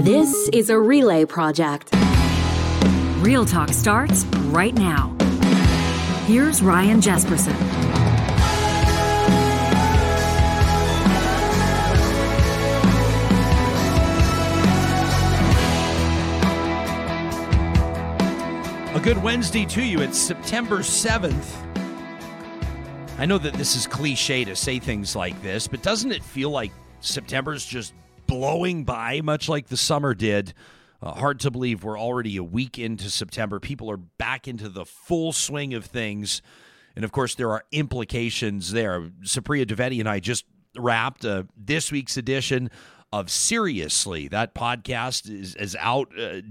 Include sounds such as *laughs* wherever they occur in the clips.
This is a relay project. Real Talk starts right now. Here's Ryan Jespersen. A good Wednesday to you. It's September 7th. I know that this is cliche to say things like this, but doesn't it feel like September's just blowing by, much like the summer did? Uh, hard to believe we're already a week into September. People are back into the full swing of things. And of course, there are implications there. Supriya Dwivedi and I just wrapped uh, this week's edition of Seriously. That podcast is, is out. Uh,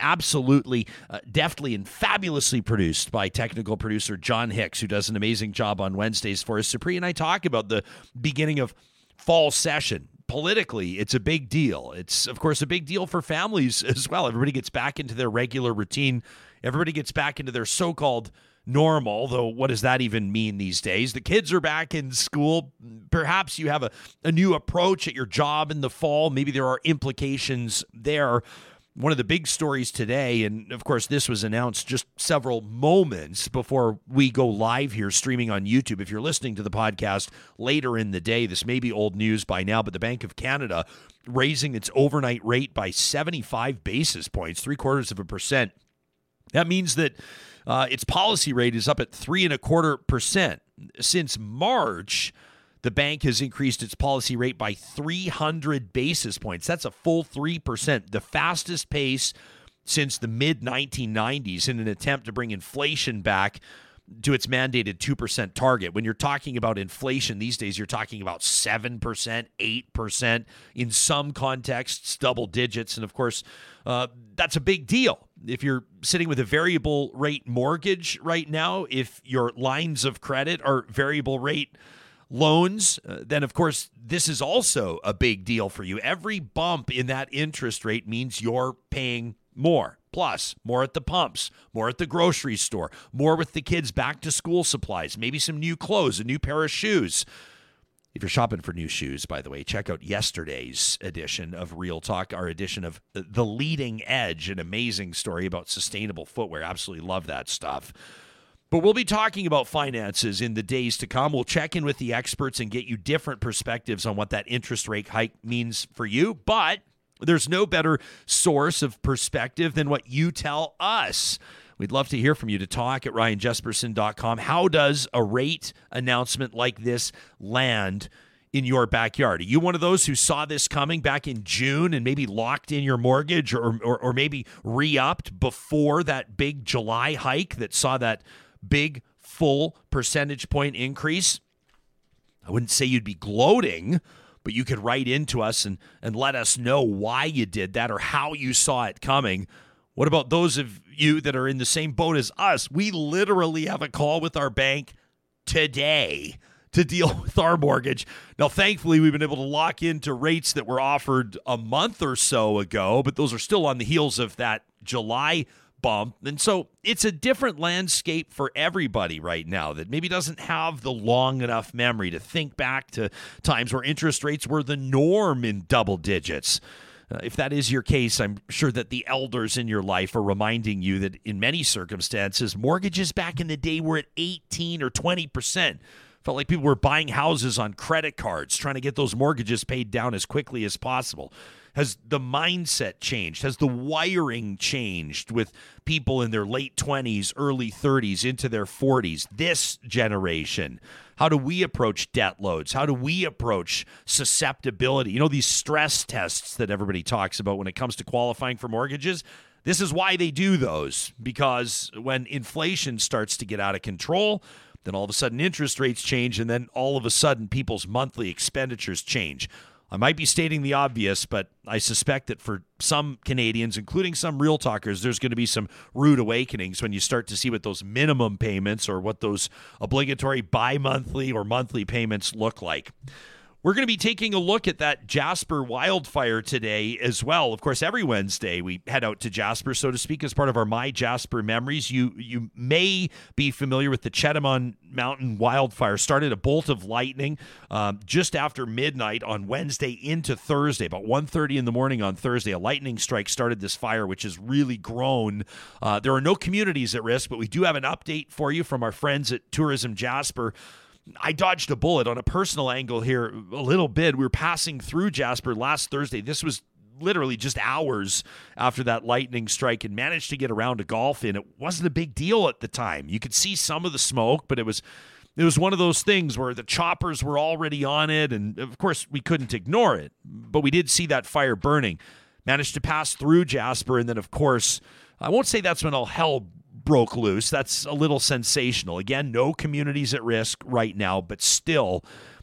absolutely uh, deftly and fabulously produced by technical producer John Hicks, who does an amazing job on Wednesdays for us. Supriya and I talk about the beginning of fall session. Politically, it's a big deal. It's, of course, a big deal for families *laughs* as well. Everybody gets back into their regular routine, everybody gets back into their so called normal, though what does that even mean these days? The kids are back in school. Perhaps you have a, a new approach at your job in the fall. Maybe there are implications there one of the big stories today, and of course, this was announced just several moments before we go live here streaming on YouTube. If you're listening to the podcast later in the day, this may be old news by now, but the Bank of Canada raising its overnight rate by 75 basis points, three quarters of a percent. That means that uh, its policy rate is up at three and a quarter percent. Since March, the bank has increased its policy rate by 300 basis points. That's a full 3%, the fastest pace since the mid 1990s in an attempt to bring inflation back to its mandated 2% target. When you're talking about inflation these days, you're talking about 7%, 8%, in some contexts, double digits. And of course, uh, that's a big deal. If you're sitting with a variable rate mortgage right now, if your lines of credit are variable rate loans, uh, then of course this is also a big deal for you. Every bump in that interest rate means you're paying more. Plus, more at the pumps, more at the grocery store, more with the kids' back to school supplies, maybe some new clothes, a new pair of shoes. If you're shopping for new shoes, by the way, check out yesterday's edition of Real Talk, our edition of The Leading Edge, an amazing story about sustainable footwear. Absolutely love that stuff. But we'll be talking about finances in the days to come. We'll check in with the experts and get you different perspectives on what that interest rate hike means for you. But there's no better source of perspective than what you tell us. We'd love to hear from you to talk at ryanjespersen.com. How does a rate announcement like this land in your backyard? Are you one of those who saw this coming back in June and maybe locked in your mortgage or, or, or maybe re upped before that big July hike that saw that big full percentage point increase, I wouldn't say you'd be gloating, but you could write into us and, and let us know why you did that or how you saw it coming. What about those of you that are in the same boat as us? We literally have a call with our bank today to deal *laughs* with our mortgage. Now, thankfully, we've been able to lock into rates that were offered a month or so ago, but those are still on the heels of that July bump. And so it's a different landscape for everybody right now that maybe doesn't have the long enough memory to think back to times where interest rates were the norm in double digits. Uh, if that is your case, I'm sure that the elders in your life are reminding you that in many circumstances, mortgages back in the day were at 18 or 20 percent. Felt like people were buying houses on credit cards, trying to get those mortgages paid down as quickly as possible. Has the mindset changed? Has the wiring changed with people in their late 20s, early 30s, into their 40s? This generation. How do we approach debt loads? How do we approach susceptibility? You know, these stress tests that everybody talks about when it comes to qualifying for mortgages. This is why they do those, because when inflation starts to get out of control, then all of a sudden interest rates change, and then all of a sudden people's monthly expenditures change. I might be stating the obvious, but I suspect that for some Canadians, including some real talkers, there's going to be some rude awakenings when you start to see what those minimum payments or what those obligatory bi monthly or monthly payments look like. We're going to be taking a look at that Jasper wildfire today as well. Of course, every Wednesday we head out to Jasper, so to speak, as part of our My Jasper memories. You you may be familiar with the Chetamon Mountain wildfire. Started a bolt of lightning um, just after midnight on Wednesday into Thursday, about 1.30 in the morning on Thursday. A lightning strike started this fire, which has really grown. Uh, there are no communities at risk, but we do have an update for you from our friends at Tourism Jasper. I dodged a bullet on a personal angle here a little bit. We were passing through Jasper last Thursday. This was literally just hours after that lightning strike and managed to get around to golf in. It wasn't a big deal at the time. You could see some of the smoke, but it was it was one of those things where the choppers were already on it and of course we couldn't ignore it. But we did see that fire burning. Managed to pass through Jasper and then of course I won't say that's when all hell broke loose. That's a little sensational. Again, no communities at risk right now, but still,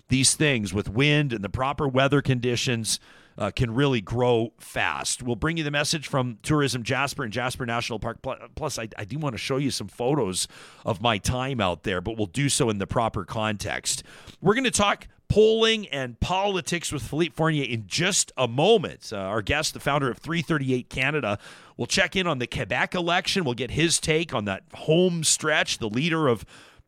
these things with wind and the proper weather conditions. Uh, can really grow fast. We'll bring you the message from Tourism Jasper and Jasper National Park. Plus, I, I do want to show you some photos of my time out there, but we'll do so in the proper context. We're going to talk polling and politics with Philippe Fournier in just a moment. Uh, our guest, the founder of 338 Canada, will check in on the Quebec election. We'll get his take on that home stretch, the leader of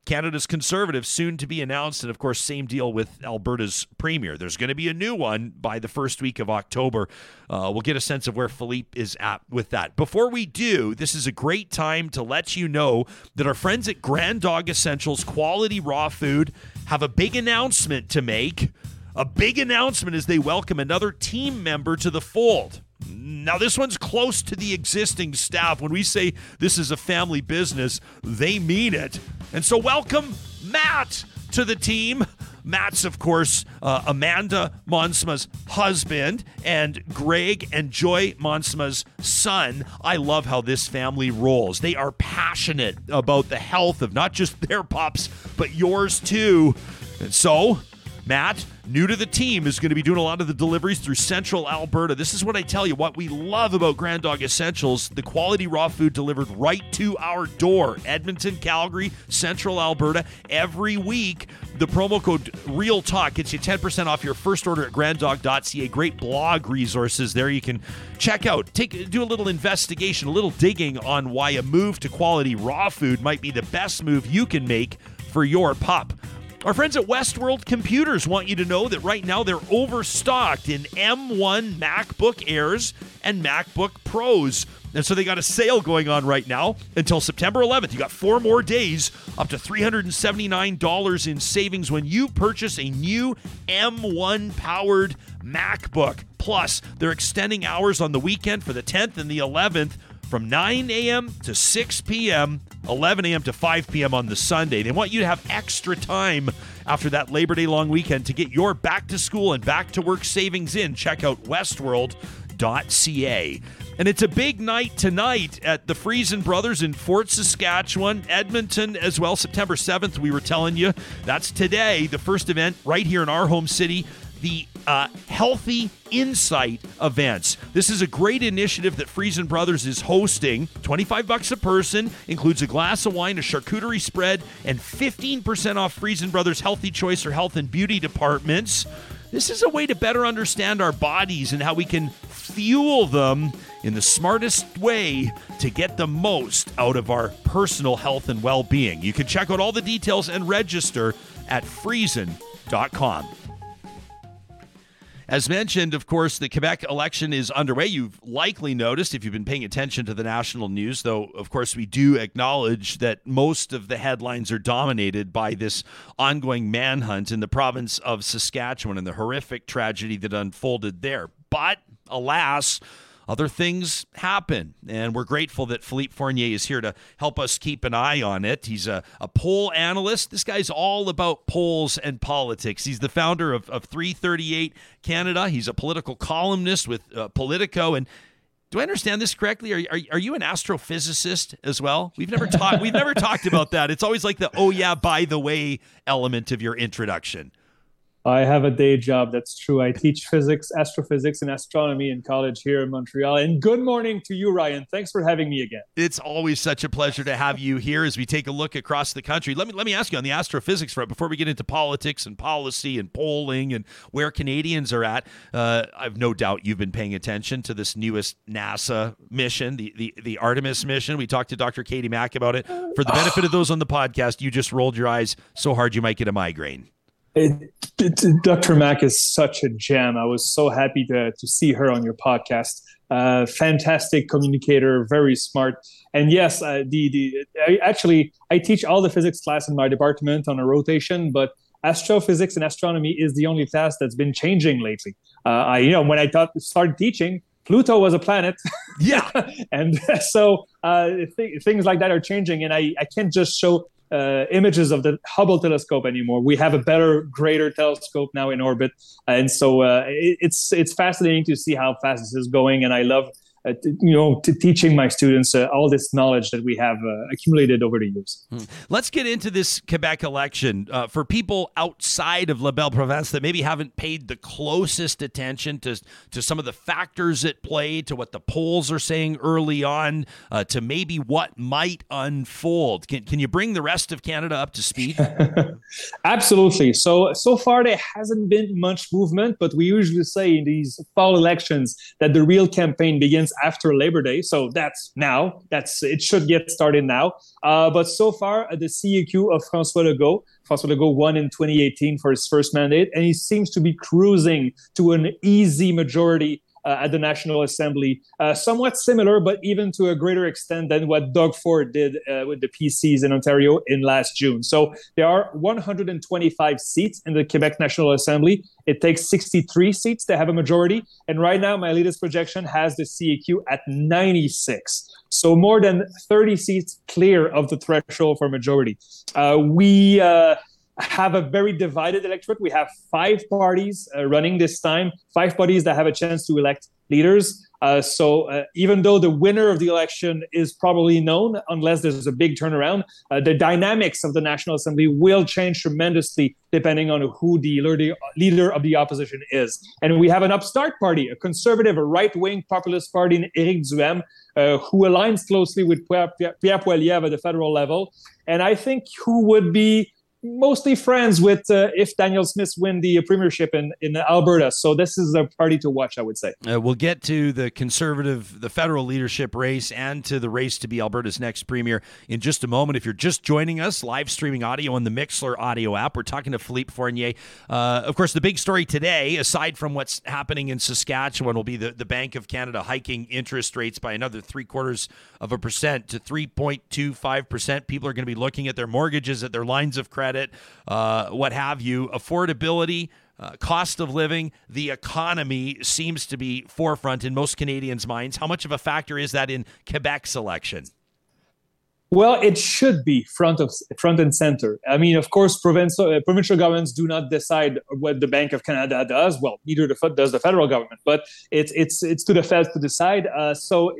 Canada's Conservatives soon to be announced. And of course, same deal with Alberta's Premier. There's going to be a new one by the first week of October. Uh, we'll get a sense of where Philippe is at with that. Before we do, this is a great time to let you know that our friends at Grand Dog Essentials Quality Raw Food have a big announcement to make. A big announcement as they welcome another team member to the fold. Now, this one's close to the existing staff. When we say this is a family business, they mean it. And so, welcome Matt to the team. Matt's, of course, uh, Amanda Monsma's husband and Greg and Joy Monsma's son. I love how this family rolls. They are passionate about the health of not just their pups, but yours too. And so, Matt, new to the team, is going to be doing a lot of the deliveries through central Alberta. This is what I tell you what we love about Grand Dog Essentials the quality raw food delivered right to our door. Edmonton, Calgary, central Alberta, every week. The promo code Real Talk gets you 10% off your first order at granddog.ca. Great blog resources there you can check out. Take do a little investigation, a little digging on why a move to quality raw food might be the best move you can make for your pup. Our friends at Westworld Computers want you to know that right now they're overstocked in M1 MacBook Airs and MacBook Pros. And so they got a sale going on right now until September 11th. You got four more days, up to $379 in savings when you purchase a new M1 powered MacBook. Plus, they're extending hours on the weekend for the 10th and the 11th from 9 a.m. to 6 p.m., 11 a.m. to 5 p.m. on the Sunday. They want you to have extra time after that Labor Day long weekend to get your back to school and back to work savings in. Check out westworld.ca. And it's a big night tonight at the Freson Brothers in Fort Saskatchewan, Edmonton as well. September 7th, we were telling you. That's today, the first event right here in our home city the uh, Healthy Insight events. This is a great initiative that Freson Brothers is hosting. 25 bucks a person, includes a glass of wine, a charcuterie spread, and 15% off Freson Brothers Healthy Choice or Health and Beauty departments. This is a way to better understand our bodies and how we can fuel them in the smartest way to get the most out of our personal health and well being. You can check out all the details and register at friesen.com. As mentioned, of course, the Quebec election is underway. You've likely noticed if you've been paying attention to the national news, though, of course, we do acknowledge that most of the headlines are dominated by this ongoing manhunt in the province of Saskatchewan and the horrific tragedy that unfolded there. But alas, other things happen. And we're grateful that Philippe Fournier is here to help us keep an eye on it. He's a, a poll analyst. This guy's all about polls and politics. He's the founder of, of 338 Canada. He's a political columnist with uh, Politico. And do I understand this correctly? Are, are, are you an astrophysicist as well? We've never talked. We've never talked about that. It's always like the oh yeah, by the way element of your introduction. I have a day job. That's true. I teach physics, astrophysics, and astronomy in college here in Montreal. And good morning to you, Ryan. Thanks for having me again. It's always such a pleasure to have you here as we take a look across the country. Let me let me ask you on the astrophysics front before we get into politics and policy and polling and where Canadians are at. Uh, I've no doubt you've been paying attention to this newest NASA mission, the the the Artemis mission. We talked to Dr. Katie Mack about it. For the benefit of those on the podcast, you just rolled your eyes so hard you might get a migraine. It, it, Dr. Mack is such a gem. I was so happy to, to see her on your podcast. Uh, fantastic communicator, very smart. And yes, uh, the the I, actually I teach all the physics class in my department on a rotation, but astrophysics and astronomy is the only class that's been changing lately. Uh, I you know when I thought started teaching, Pluto was a planet. Yeah, *laughs* and so uh, th- things like that are changing, and I I can't just show uh, images of the Hubble telescope anymore. We have a better, greater telescope now in orbit, and so uh, it, it's it's fascinating to see how fast this is going. And I love uh, you know, to teaching my students uh, all this knowledge that we have uh, accumulated over the years. Hmm. Let's get into this Quebec election uh, for people outside of La Belle Province that maybe haven't paid the closest attention to to some of the factors at play, to what the polls are saying early on, uh, to maybe what might unfold. Can can you bring the rest of Canada up to speed? *laughs* Absolutely. So so far there hasn't been much movement, but we usually say in these fall elections that the real campaign begins after Labor Day. So that's now. That's it should get started now. Uh, but so far, uh, the CAQ of François Legault, François Legault won in 2018 for his first mandate, and he seems to be cruising to an easy majority uh, at the National Assembly, uh, somewhat similar, but even to a greater extent than what Doug Ford did uh, with the PCs in Ontario in last June. So there are 125 seats in the Quebec National Assembly. It takes 63 seats to have a majority. And right now, my latest projection has the CAQ at 96. So more than 30 seats clear of the threshold for majority. Uh, we uh, have a very divided electorate. We have five parties uh, running this time, five parties that have a chance to elect leaders. Uh, so uh, even though the winner of the election is probably known, unless there's a big turnaround, uh, the dynamics of the National Assembly will change tremendously depending on who the leader of the opposition is. And we have an upstart party, a conservative, a right-wing populist party in Éric Duhaime, uh, who aligns closely with Pierre, Pierre Poilievre at the federal level. And I think who would be mostly friends with uh, if Danielle Smith win the premiership in, in Alberta. So this is a party to watch, I would say. Uh, we'll get to the conservative, the federal leadership race, and to the race to be Alberta's next premier in just a moment. If you're just joining us, live streaming audio on the Mixlr audio app, we're talking to Philippe Fournier. Uh, of course, the big story today, aside from what's happening in Saskatchewan, will be the, the Bank of Canada hiking interest rates by another three quarters of a percent to 3.25%. People are going to be looking at their mortgages, at their lines of credit credit, uh, what have you. Affordability, uh, cost of living, the economy seems to be forefront in most Canadians' minds. How much of a factor is that in Quebec's election? Well, it should be front of front and center. I mean, of course, provincial uh, provincial governments do not decide what the Bank of Canada does. Well, neither the, does the federal government, but it's it's it's to the Fed to decide. Uh, so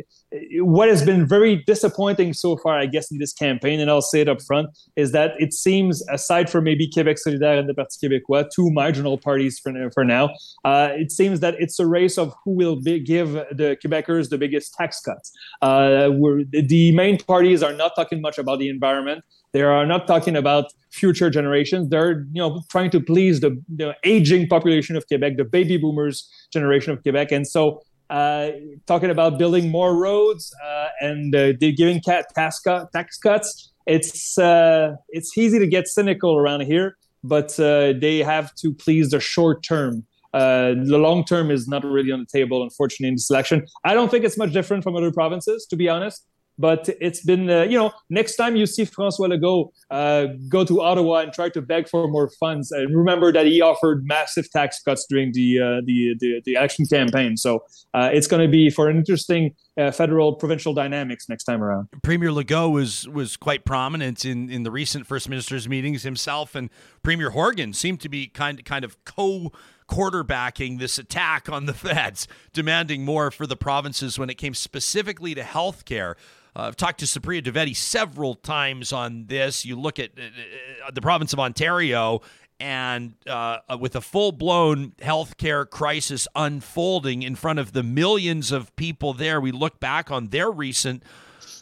what has been very disappointing so far, I guess, in this campaign, and I'll say it up front, is that it seems, aside from maybe Québec Solidaire and the Parti Québécois, two marginal parties for, for now, uh, it seems that it's a race of who will be, give the Quebecers the biggest tax cuts. Uh, the main parties are not talking much about the environment. They are not talking about future generations. They're you know trying to please the, the aging population of Quebec, the baby boomers generation of Quebec, and so uh, talking about building more roads uh, and uh, giving tax, cut, tax cuts. It's uh, it's easy to get cynical around here, but uh, they have to please the short term. Uh, the long term is not really on the table, unfortunately, in this election. I don't think it's much different from other provinces, to be honest. But it's been, uh, you know, next time you see Francois Legault uh, go to Ottawa and try to beg for more funds, and remember that he offered massive tax cuts during the uh, the, the, the election campaign. So uh, it's going to be for an interesting uh, federal provincial dynamics next time around. Premier Legault was was quite prominent in in the recent First Ministers meetings. Himself and Premier Horgan seemed to be kind kind of co quarterbacking this attack on the *laughs* feds, demanding more for the provinces when it came specifically to health care. Uh, I've talked to Supriya Dwivedi several times on this. You look at uh, uh, the province of Ontario, and uh, with a full blown healthcare crisis unfolding in front of the millions of people there, we look back on their recent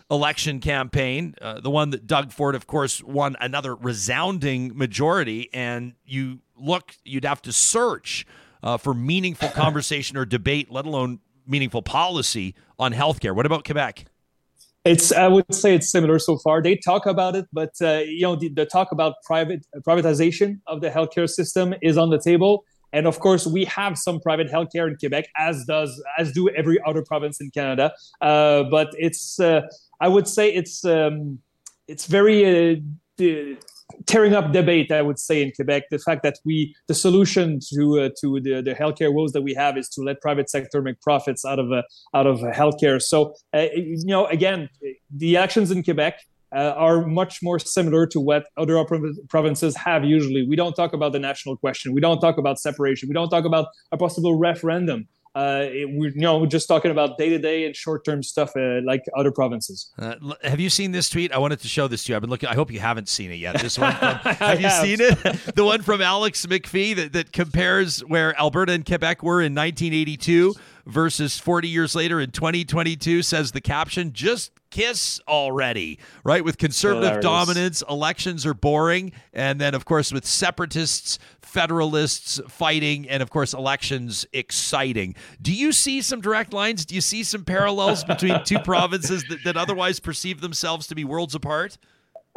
election campaign, uh, the one that Doug Ford, of course, won another resounding majority, and you look, you'd have to search uh, for meaningful conversation or debate, let alone meaningful policy on healthcare. What about Quebec? It's I would say it's similar so far. They talk about it, but uh, you know the, the, talk about private privatization of the healthcare system is on the table. And of course, we have some private healthcare in Quebec, as does as do every other province in Canada. Uh, but it's uh, I would say it's um, it's very uh, tearing up debate, I would say, in Quebec. The fact that we, the solution to uh, to the, the healthcare woes that we have is to let private sector make profits out of uh, out of healthcare. So, uh, you know, again, the actions in Quebec. Uh, are much more similar to what other provinces have usually. We don't talk about the national question. We don't talk about separation. We don't talk about a possible referendum uh, it, we're you know just talking about day to day and short term stuff uh, like other provinces. Uh, have you seen this tweet? I wanted to show this to you. I've been looking. I hope you haven't seen it yet. This one. From, *laughs* have you have. seen it? the one from Alex McPhee that, that compares where Alberta and Quebec were in 1982 versus 40 years later in 2022. Says the caption just kiss already, right? With conservative Hilarious. dominance, elections are boring. And then, of course, with separatists, federalists fighting, and of course, elections exciting. Do you see some direct lines? Do you see some parallels between two *laughs* provinces that, that otherwise perceive themselves to be worlds apart?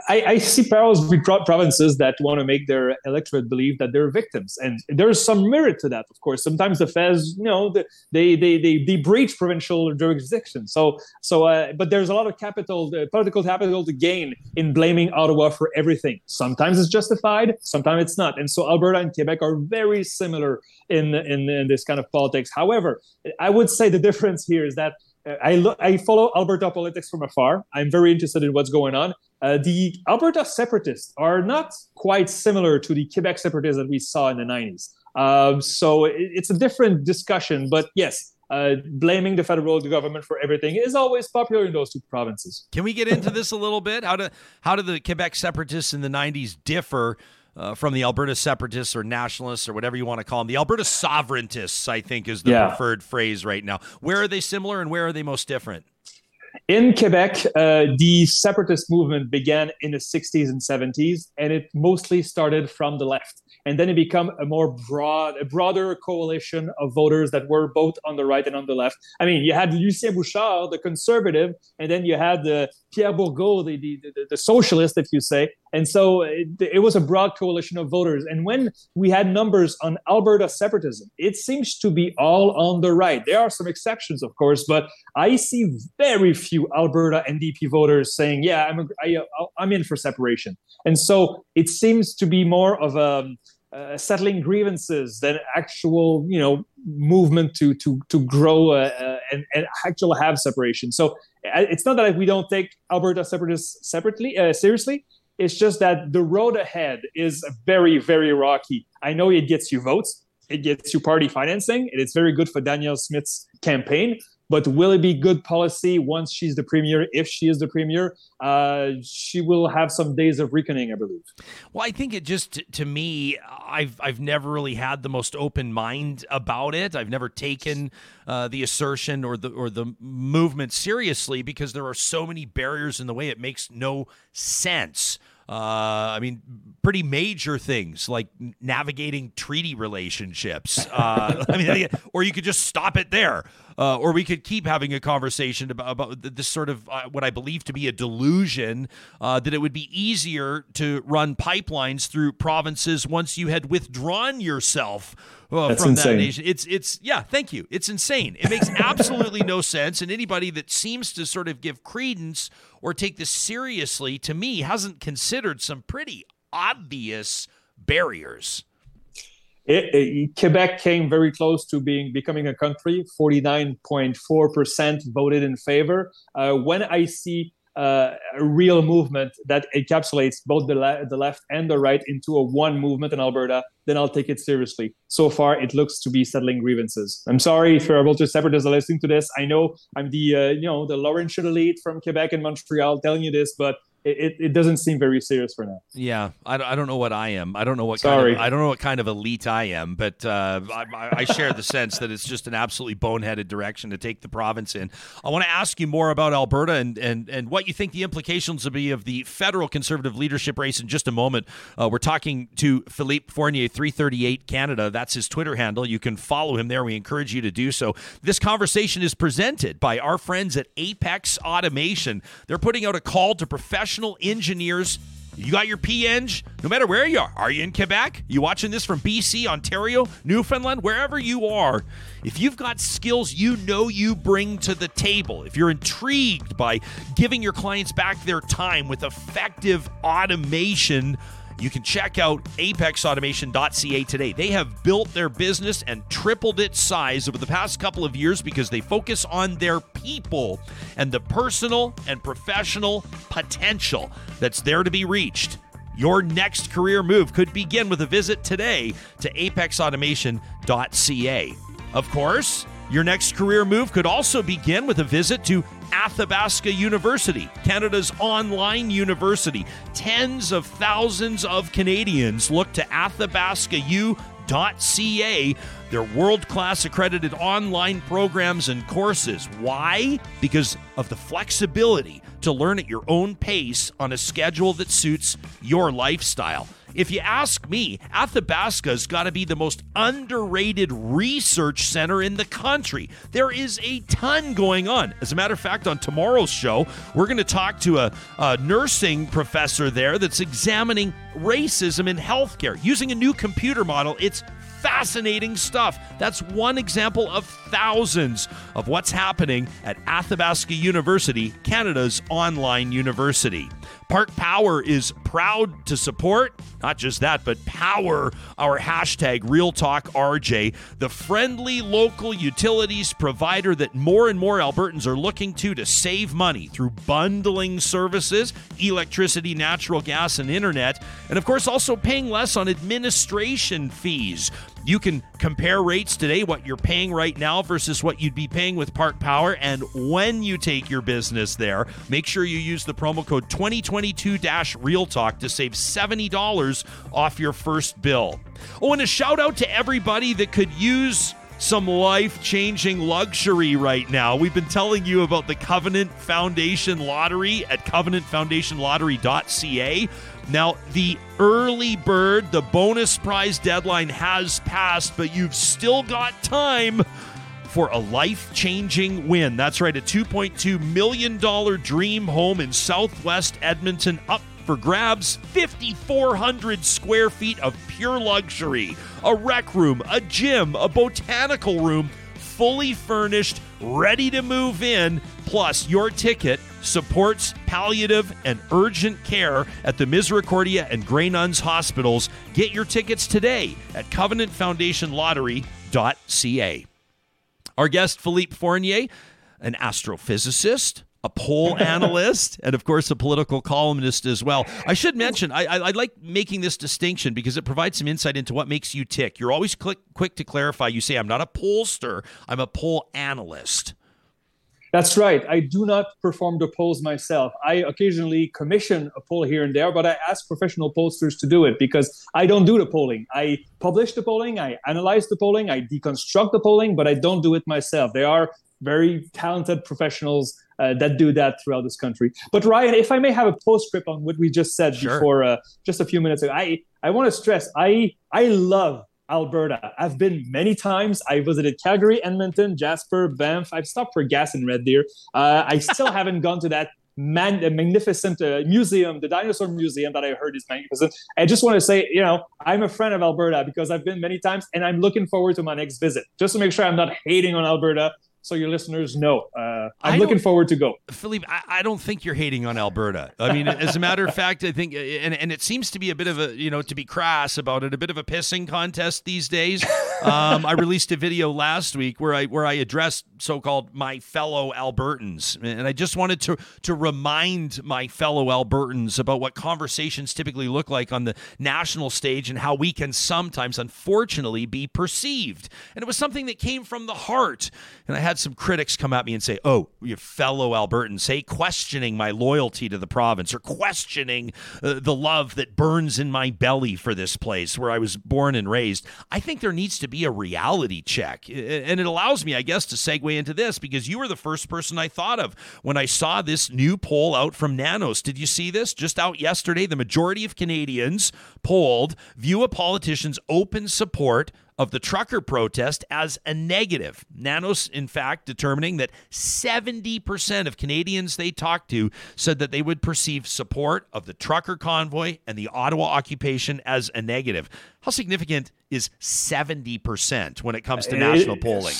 I, I, see parallels with provinces that want to make their electorate believe that they're victims, and there's some merit to that. Of course, sometimes the Feds, you know, they they they, they breach provincial jurisdiction. So so, uh, but there's a lot of capital, uh, political capital to gain in blaming Ottawa for everything. Sometimes it's justified, sometimes it's not. And so Alberta and Quebec are very similar in in, in this kind of politics. However, I would say the difference here is that I I follow Alberta politics from afar. I'm very interested in what's going on. Uh, the Alberta separatists are not quite similar to the Quebec separatists that we saw in the 90s. Um, so it, it's a different discussion. But yes, uh, blaming the federal government for everything is always popular in those two provinces. Can we get into this a little bit? How do how do the Quebec separatists in the 90s differ uh, from the Alberta separatists or nationalists or whatever you want to call them. The Alberta sovereigntists, I think, is the yeah. preferred phrase right now. Where are they similar and where are they most different? In Quebec, uh, the separatist movement began in the 60s and 70s, and it mostly started from the left and then it became a more broad, a broader coalition of voters that were both on the right and on the left. I mean, you had Lucien Bouchard, the conservative, and then you had the Pierre Bourgault, the, the, the, the socialist, if you say. And so it, it, was a broad coalition of voters. And when we had numbers on Alberta separatism, it seems to be all on the right. There are some exceptions, of course, but I see very few Alberta NDP voters saying, "Yeah, I'm a, I, I'm in for separation." And so it seems to be more of a uh, settling grievances than actual you know movement to to to grow uh, uh, and, and actually have separation so uh, it's not that we don't take alberta separatists separately uh, seriously it's just that the road ahead is very very rocky i know it gets you votes it gets you party financing and it's very good for danielle smith's campaign but will it be good policy once she's the premier? If she is the premier, uh, she will have some days of reckoning, I believe. Well, I think it just to me, I've I've never really had the most open mind about it. I've never taken uh, the assertion or the or the movement seriously because there are so many barriers in the way. It makes no sense. Uh, I mean, pretty major things like navigating treaty relationships. Uh, *laughs* I mean, *laughs* or you could just stop it there, uh, or we could keep having a conversation about, about this sort of uh, what I believe to be a delusion uh, that it would be easier to run pipelines through provinces once you had withdrawn yourself uh, from insane. that nation. It's it's yeah, thank you. It's insane. It makes absolutely no *laughs* sense, and anybody that seems to sort of give credence or take this seriously, to me, hasn't considered some pretty obvious barriers. It, it, Quebec came very close to being becoming a country. Forty nine point four percent voted in favor. Uh, when I see uh, a real movement that encapsulates both the, le- the left and the right into a one movement in Alberta, then I'll take it seriously. So far, it looks to be settling grievances. I'm sorry if you're able to separatists are listening to this. I know I'm the uh, you know the Laurentian elite from Quebec and Montreal telling you this, but it, it doesn't seem very serious for now. Yeah, I, I don't know what I am. I don't know what Sorry. kind of, I don't know what kind of elite I am, but uh, I, I share the sense that it's just an absolutely boneheaded direction to take the province in. I want to ask you more about Alberta and, and, and what you think the implications will be of the federal conservative leadership race in just a moment. Uh, we're talking to Philippe Fournier, 338 Canada. That's his Twitter handle. You can follow him there. We encourage you to do so. This conversation is presented by our friends at Apex Automation. They're putting out a call to professional engineers. You got your P-Eng, no matter where you are. Are you in Quebec? You watching this from BC, Ontario, Newfoundland, wherever you are? If you've got skills you know you bring to the table, if you're intrigued by giving your clients back their time with effective automation, you can check out apexautomation.ca today. They have built their business and tripled its size over the past couple of years because they focus on their people and the personal and professional potential that's there to be reached. Your next career move could begin with a visit today to apexautomation.ca. Of course, your next career move could also begin with a visit to Athabasca University, Canada's online university. Tens of thousands of Canadians look to athabascau.ca, their world class accredited online programs and courses. Why? Because of the flexibility to learn at your own pace on a schedule that suits your lifestyle. If you ask me, Athabasca's got to be the most underrated research center in the country. There is a ton going on. As a matter of fact, on tomorrow's show, we're going to talk to a, a nursing professor there that's examining racism in healthcare using a new computer model. It's fascinating stuff. That's one example of thousands of what's happening at Athabasca University, Canada's online university. Park Power is proud to support, not just that, but power our hashtag Real Talk RJ, the friendly local utilities provider that more and more Albertans are looking to to save money through bundling services, electricity, natural gas, and internet, and of course also paying less on administration fees. You can compare rates today, what you're paying right now versus what you'd be paying with Park Power. And when you take your business there, make sure you use the promo code 2022 Real Talk to save $70 off your first bill. Oh, and a shout out to everybody that could use some life changing luxury right now. We've been telling you about the Covenant Foundation Lottery at covenantfoundationlottery.ca. Now, the early bird, the bonus prize deadline has passed, but you've still got time for a life changing win. That's right, a $2.2 million dream home in southwest Edmonton up for grabs 5,400 square feet of pure luxury, a rec room, a gym, a botanical room, fully furnished, ready to move in. Plus, your ticket supports palliative and urgent care at the Misericordia and Grey Nuns hospitals. Get your tickets today at covenantfoundationlottery.ca. Our guest, Philippe Fournier, an astrophysicist, a poll *laughs* analyst, and of course, a political columnist as well. I should mention, I, I, I, like making this distinction because it provides some insight into what makes you tick. You're always quick, quick to clarify. You say, I'm not a pollster, I'm a poll analyst. That's right. I do not perform the polls myself. I occasionally commission a poll here and there, but I ask professional pollsters to do it because I don't do the polling. I publish the polling, I analyze the polling, I deconstruct the polling, but I don't do it myself. There are very talented professionals uh, that do that throughout this country. But Ryan, if I may have a postscript on what we just said sure. before, uh, just a few minutes ago, I I want to stress I I love Alberta. I've been many times. I visited Calgary, Edmonton, Jasper, Banff. I've stopped for gas in Red Deer. Uh, I still *laughs* haven't gone to that man, magnificent uh, museum, the dinosaur museum that I heard is magnificent. I just want to say, you know, I'm a friend of Alberta because I've been many times, and I'm looking forward to my next visit. Just to make sure I'm not hating on Alberta, so your listeners know. Uh, I'm looking forward to go. Philippe, I, I, don't think you're hating on Alberta. I mean, as a matter of fact, I think, and, and it seems to be a bit of a, you know, to be crass about it, a bit of a pissing contest these days. Um, I released a video last week where I where I addressed so-called my fellow Albertans, and I just wanted to to remind my fellow Albertans about what conversations typically look like on the national stage and how we can sometimes, unfortunately, be perceived. And it was something that came from the heart, and I had some critics come at me and say, "Oh, you fellow Albertans, say questioning my loyalty to the province or questioning uh, the love that burns in my belly for this place where I was born and raised." I think there needs to be a reality check, and it allows me, I guess, to segue into this because you were the first person I thought of when I saw this new poll out from Nanos. Did you see this? Just out yesterday, the majority of Canadians polled view a politician's open support of the trucker protest as a negative. Nanos, in fact, determining that 70% of Canadians they talked to said that they would perceive support of the trucker convoy and the Ottawa occupation as a negative. How significant is 70% when it comes to national polling?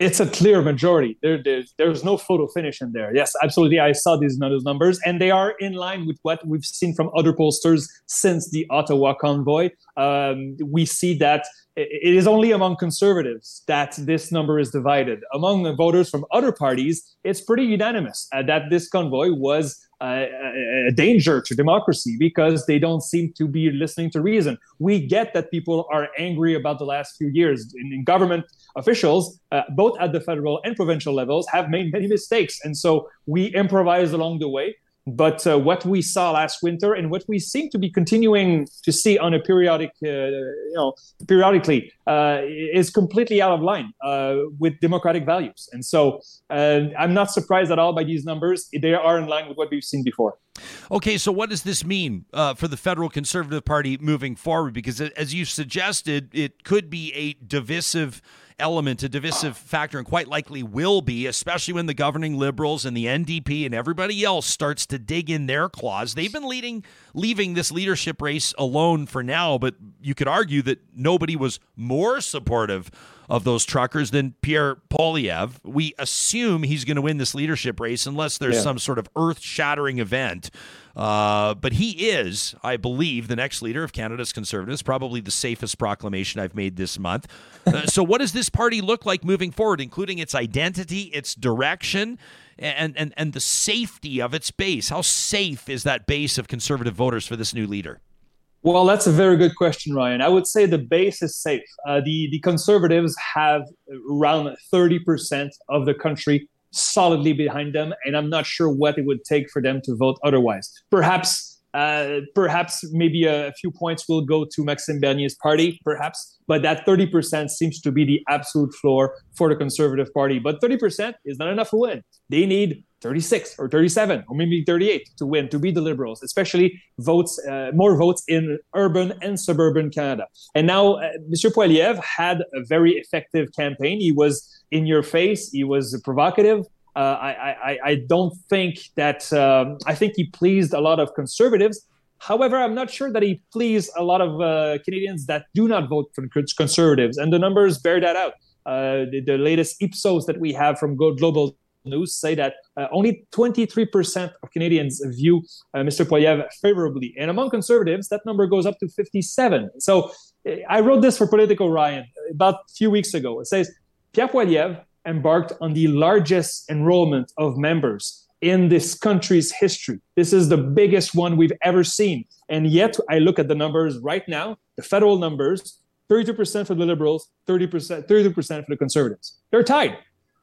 It's a clear majority. There, there's, there's no photo finish in there. Yes, absolutely. I saw these numbers, and they are in line with what we've seen from other pollsters since the Ottawa convoy. Um, we see that it is only among conservatives that this number is divided. Among the voters from other parties, it's pretty unanimous uh, that this convoy was uh, a danger to democracy because they don't seem to be listening to reason. We get that people are angry about the last few years. In, in government officials, uh, both at the federal and provincial levels, have made many mistakes. And so we improvise along the way. But uh, what we saw last winter and what we seem to be continuing to see on a periodic, uh, you know, periodically, uh, is completely out of line uh, with democratic values. And so uh, I'm not surprised at all by these numbers. They are in line with what we've seen before. Okay, so what does this mean uh, for the federal Conservative Party moving forward? Because as you suggested, it could be a divisive element, a divisive factor, and quite likely will be, especially when the governing liberals and the NDP and everybody else starts to dig in their claws. They've been leading, leaving this leadership race alone for now, but you could argue that nobody was more supportive of those truckers than Pierre Poilievre. We assume he's going to win this leadership race unless there's yeah. some sort of earth shattering event. Uh, but he is, I believe, the next leader of Canada's Conservatives, probably the safest proclamation I've made this month. Uh, *laughs* so, what does this party look like moving forward, including its identity, its direction, and, and, and the safety of its base? How safe is that base of Conservative voters for this new leader? Well, that's a very good question, Ryan. I would say the base is safe. Uh, the the conservatives have around thirty percent of the country solidly behind them, and I'm not sure what it would take for them to vote otherwise. Perhaps. Uh, perhaps maybe a, few points will go to Maxime Bernier's party, perhaps, but that 30% seems to be the absolute floor for the Conservative Party. But 30% is not enough to win. They need 36 or 37 or maybe 38 to win to be the liberals especially votes uh, more votes in urban and suburban canada. And now uh, mr poilievre had a very effective campaign. He was in your face. He was provocative. Uh, I, I, I don't think that um, I think he pleased a lot of conservatives. However, I'm not sure that he pleased a lot of uh, Canadians that do not vote for conservatives, and the numbers bear that out. Uh, the, the, latest Ipsos that we have from Global News say that uh, only 23% of Canadians view uh, Mr. Poilievre favorably. And among conservatives, that number goes up to 57. So I wrote this for Politico Ryan about a few weeks ago. It says Pierre Poilievre embarked on the largest enrollment of members in this country's history. This is the biggest one we've ever seen. And yet, I look at the numbers right now, the federal numbers 32% for the Liberals, 30%, 32% for the Conservatives. They're tied.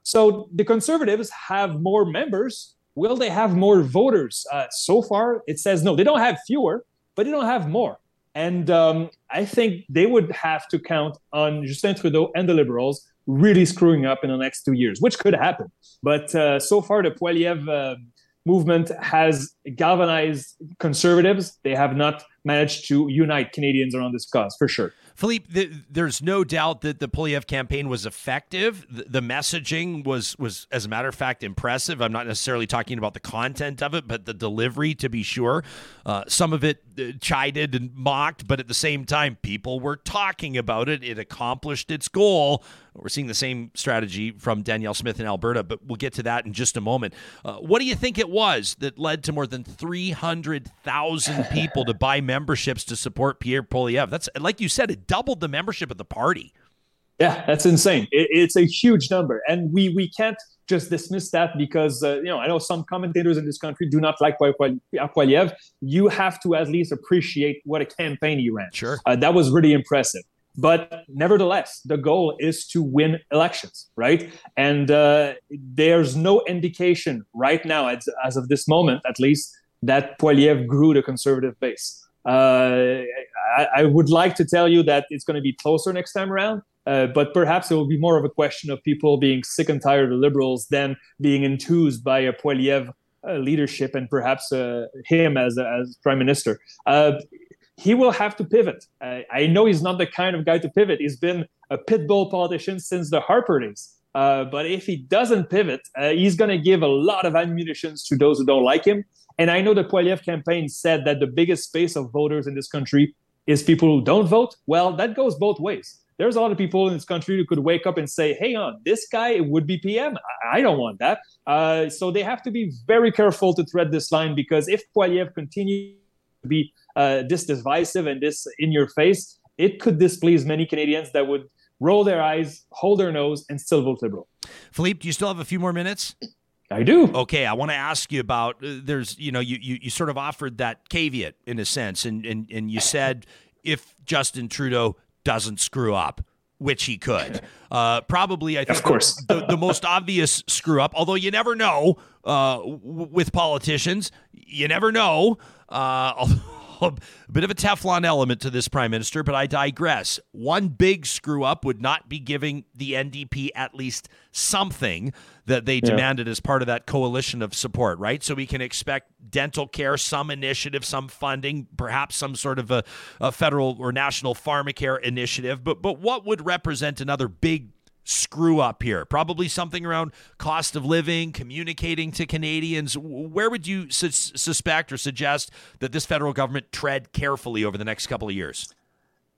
So the conservatives have more members. Will they have more voters? Uh, so far, it says no. They don't have fewer, but they don't have more. And um, I think they would have to count on Justin Trudeau and the Liberals really screwing up in the next two years, which could happen. But uh, so far, the Poilievre uh, movement has galvanized conservatives. They have not managed to unite Canadians around this cause, for sure. Philippe, th- there's no doubt that the Poilievre campaign was effective. The-, the messaging was was, as a matter of fact, impressive. I'm not necessarily talking about the content of it, but the delivery, to be sure. Uh, some of it uh, chided and mocked, but at the same time, people were talking about it. It accomplished its goal. We're seeing the same strategy from Danielle Smith in Alberta, but we'll get to that in just a moment. Uh, what do you think it was that led to more than 300,000 people to buy memberships to support Pierre Poilievre? That's like you said, it doubled the membership of the party. Yeah, that's insane. It, it's a huge number, and we we can't just dismiss that because uh, you know I know some commentators in this country do not like Poilievre. You have to at least appreciate what a campaign he ran. Sure, uh, that was really impressive. But nevertheless, the goal is to win elections, right? And uh, there's no indication right now, as, as of this moment at least, that Poilievre grew the conservative base. Uh, I, I, would like to tell you that it's going to be closer next time around, uh, but perhaps it will be more of a question of people being sick and tired of liberals than being enthused by a Poilievre uh, leadership and perhaps him as, as prime minister. He will have to pivot. I, I, know he's not the kind of guy to pivot. He's been a pit bull politician since the Harper days. Uh, but if he doesn't pivot, uh, he's going to give a lot of ammunition to those who don't like him. And I know the Poilievre campaign said that the biggest space of voters in this country is people who don't vote. Well, that goes both ways. There's a lot of people in this country who could wake up and say, "Hey, on this guy would be PM. I don't want that." Uh, so they have to be very careful to tread this line because if Poilievre continues to be uh, this divisive and this in your face, it could displease many Canadians that would roll their eyes, hold their nose, and still vote Liberal. Philippe, do you still have a few more minutes? I do. Okay, I want to ask you about uh, there's you know you, you you sort of offered that caveat in a sense, and and and you said if Justin Trudeau doesn't screw up, which he could. *laughs* Uh, probably, I think, of course, the, the, most obvious screw up. Although you never know uh, w- with politicians, you never know. Uh, *laughs* a bit of a Teflon element to this prime minister, but I digress. One big screw up would not be giving the NDP at least something that they yeah. demanded as part of that coalition of support, right? So we can expect dental care, some initiative, some funding, perhaps some sort of a, a federal or national pharmacare initiative. But but what would represent another big screw up here? Probably something around cost of living, communicating to Canadians. Where would you su- suspect or suggest that this federal government tread carefully over the next couple of years?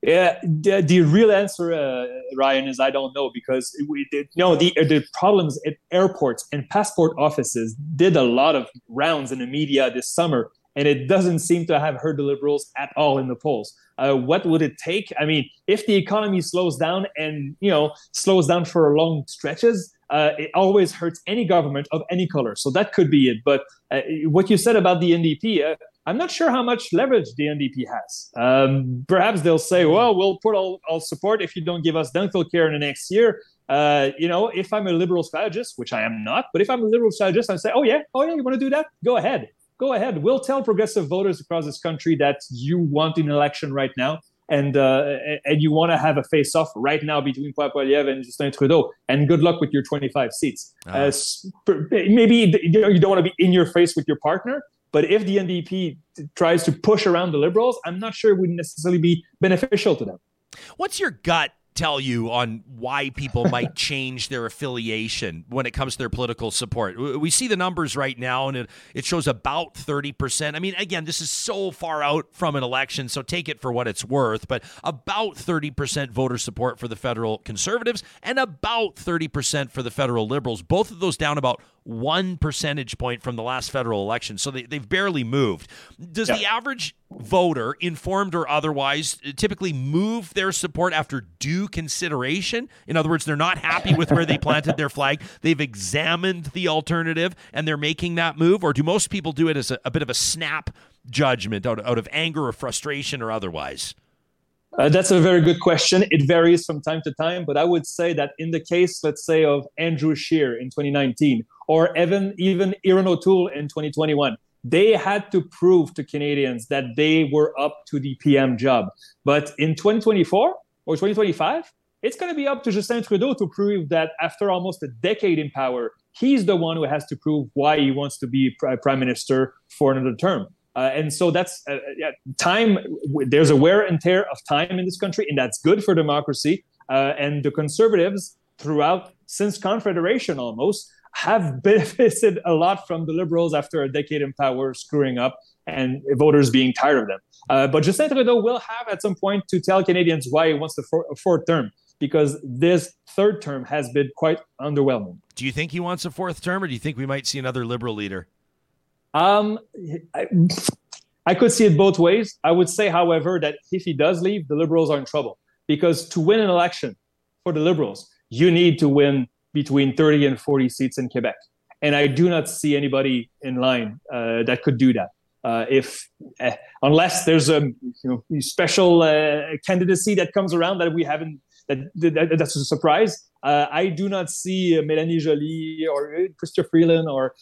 Yeah, the, the real answer, uh, Ryan, is I don't know because we did, you know the the problems at airports and passport offices did a lot of rounds in the media this summer, and it doesn't seem to have hurt the liberals at all in the polls. Uh, what would it take? I mean, if the economy slows down and you know slows down for long stretches, uh, it always hurts any government of any color. So that could be it. But uh, what you said about the NDP, uh, I'm not sure how much leverage the NDP has. Um, perhaps they'll say, "Well, we'll put all, all support if you don't give us dental care in the next year." Uh, you know, if I'm a liberal strategist, which I am not, but if I'm a liberal strategist, I say, "Oh yeah, oh yeah, you want to do that? Go ahead." Go ahead. We'll tell progressive voters across this country that you want an election right now, and uh, and you want to have a face-off right now between Poilievre and Justin Trudeau. And good luck with your 25 seats. Uh, maybe you don't want to be in your face with your partner, but if the NDP tries to push around the Liberals, I'm not sure it would necessarily be beneficial to them. What's your gut tell you on why people might *laughs* change their affiliation when it comes to their political support. We see the numbers right now, and it, it shows about 30%. I mean, again, this is so far out from an election, so take it for what it's worth, but about 30% voter support for the federal conservatives and about 30% for the federal liberals. Both of those down about one percentage point from the last federal election. So they, they've barely moved. Does yeah. the average voter, informed or otherwise, typically move their support after due consideration? In other words, they're not happy with where they planted their flag. They've examined the alternative and they're making that move? Or do most people do it as a, a bit of a snap judgment out, out of anger or frustration or otherwise? Uh, that's a very good question. It varies from time to time, but I would say that in the case, let's say, of Andrew Scheer in 2019, or even even Erin O'Toole in 2021, they had to prove to Canadians that they were up to the PM job. But in 2024 or 2025, it's going to be up to Justin Trudeau to prove that after almost a decade in power, he's the one who has to prove why he wants to be prime minister for another term. Uh, and so that's uh, yeah, time. There's a wear and tear of time in this country, and that's good for democracy. Uh, and the conservatives, throughout since Confederation almost, have *laughs* benefited a lot from the liberals after a decade in power screwing up and voters being tired of them. Uh, but Justin Trudeau will have at some point to tell Canadians why he wants the fourth term because this third term has been quite underwhelming. Do you think he wants a fourth term, or do you think we might see another liberal leader? Um, I, I could see it both ways. I would say, however, that if he does leave, the Liberals are in trouble because to win an election for the Liberals, you need to win between 30 and 40 seats in Quebec. And I do not see anybody in line uh, that could do that. Uh, if uh, unless there's a you know special uh, candidacy that comes around that we haven't that, that that's a surprise. Uh, I do not see uh, Mélanie Joly or uh, Chrystia Freeland or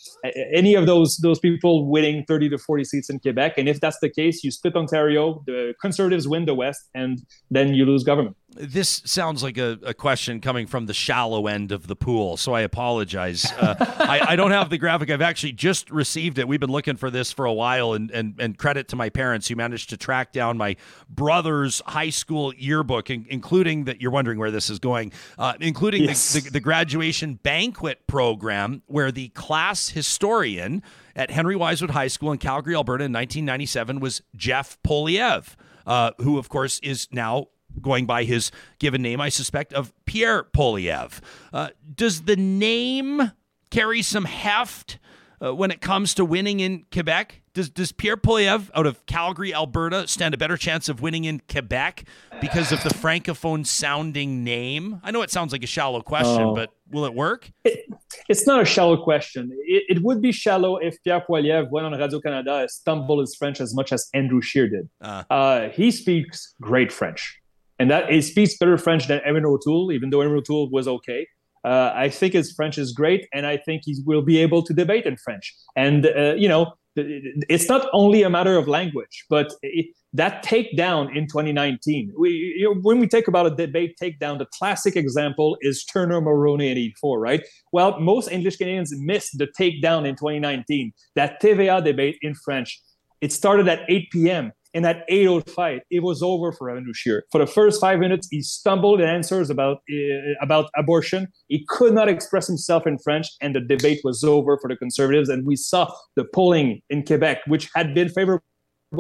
any of those those people winning 30 to 40 seats in Quebec. And if that's the case, you split Ontario, the Conservatives win the West, and then you lose government. This sounds like a, a question coming from the shallow end of the pool, so I apologize. Uh, I, I, don't have the graphic. I've actually just received it. We've been looking for this for a while, and, and, and credit to my parents who managed to track down my brother's high school yearbook, in, including that you're wondering where this is going, uh, including yes. the, the, the graduation banquet program, where the class historian at Henry Wisewood High School in Calgary, Alberta in 1997 was Jeff Poilievre. Uh, who, of course, is now going by his given name, I suspect, of Pierre Poilievre. Uh, does the name carry some heft uh, when it comes to winning in Quebec? Does, does Pierre Poilievre out of Calgary, Alberta, stand a better chance of winning in Quebec because of the francophone sounding name? I know it sounds like a shallow question, oh. but will it work? It, it's not a shallow question. It, it, would be shallow if Pierre Poilievre went on Radio Canada, stumbled his French as much as Andrew Scheer did. Uh. Uh, he speaks great French and that he speaks better French than Erin O'Toole, even though Erin O'Toole was okay. Uh, I think his French is great, and I think he will be able to debate in French. And uh, you know, it's not only a matter of language, but it, that takedown in 2019. We, you know, when we talk about a debate takedown, the classic example is Turner Mulroney in 84, right? Well, most English Canadians missed the takedown in 2019. That TVA debate in French. It started at 8 p.m. And at 8:05, it was over for Evan Scheer. For the first five minutes, he stumbled in answers about uh, about abortion. He could not express himself in French, and the debate was over for the Conservatives. And we saw the polling in Quebec, which had been favorable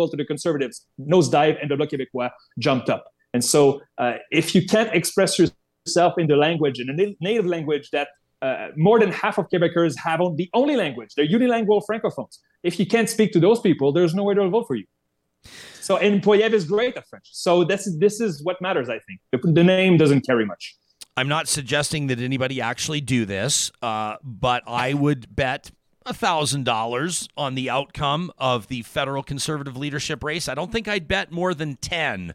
to the Conservatives, nosedive, and the Bloc Québécois jumped up. And so, uh, if you can't express yourself in the language, in a native language that uh, more than half of Quebecers have on the only language, they're unilingual francophones. If you can't speak to those people, there's no way to vote for you. So and Poilievre is great at French. So this is this is what matters, I think. The, the name doesn't carry much. I'm not suggesting that anybody actually do this, uh, but I would bet thousand dollars on the outcome of the federal conservative leadership race. I don't think I'd bet more than ten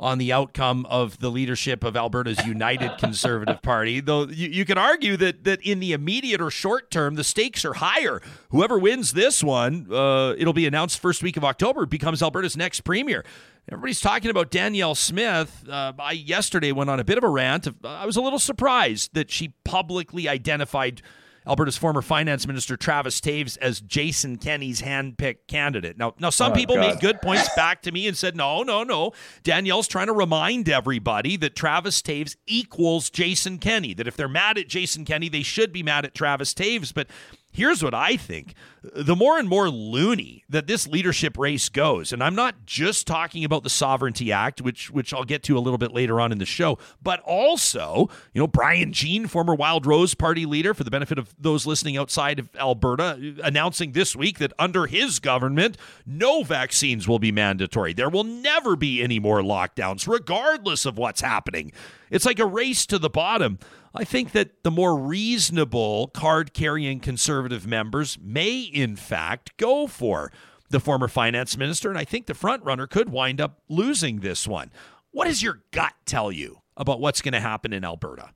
on the outcome of the leadership of Alberta's United Conservative Party. Though you, you can argue that that in the immediate or short term, the stakes are higher. Whoever wins this one, uh, it'll be announced first week of October, becomes Alberta's next premier. Everybody's talking about Danielle Smith. Uh, I yesterday went on a bit of a rant. I was a little surprised that she publicly identified Alberta's former finance minister Travis Toews as Jason Kenney's handpicked candidate. Now, now some oh, people God. made good points back to me and said, no, no, no. Danielle's trying to remind everybody that Travis Toews equals Jason Kenney. That if they're mad at Jason Kenney, they should be mad at Travis Toews. But Here's what I think. The more and more loony that this leadership race goes, and I'm not just talking about the Sovereignty Act, which which I'll get to a little bit later on in the show, but also, you know, Brian Jean, former Wild Rose Party leader, for the benefit of those listening outside of Alberta, announcing this week that under his government, no vaccines will be mandatory. There will never be any more lockdowns, regardless of what's happening. It's like a race to the bottom. I think that the more reasonable card carrying conservative members may, in fact, go for the former finance minister. And I think the front runner could wind up losing this one. What does your gut tell you about what's going to happen in Alberta?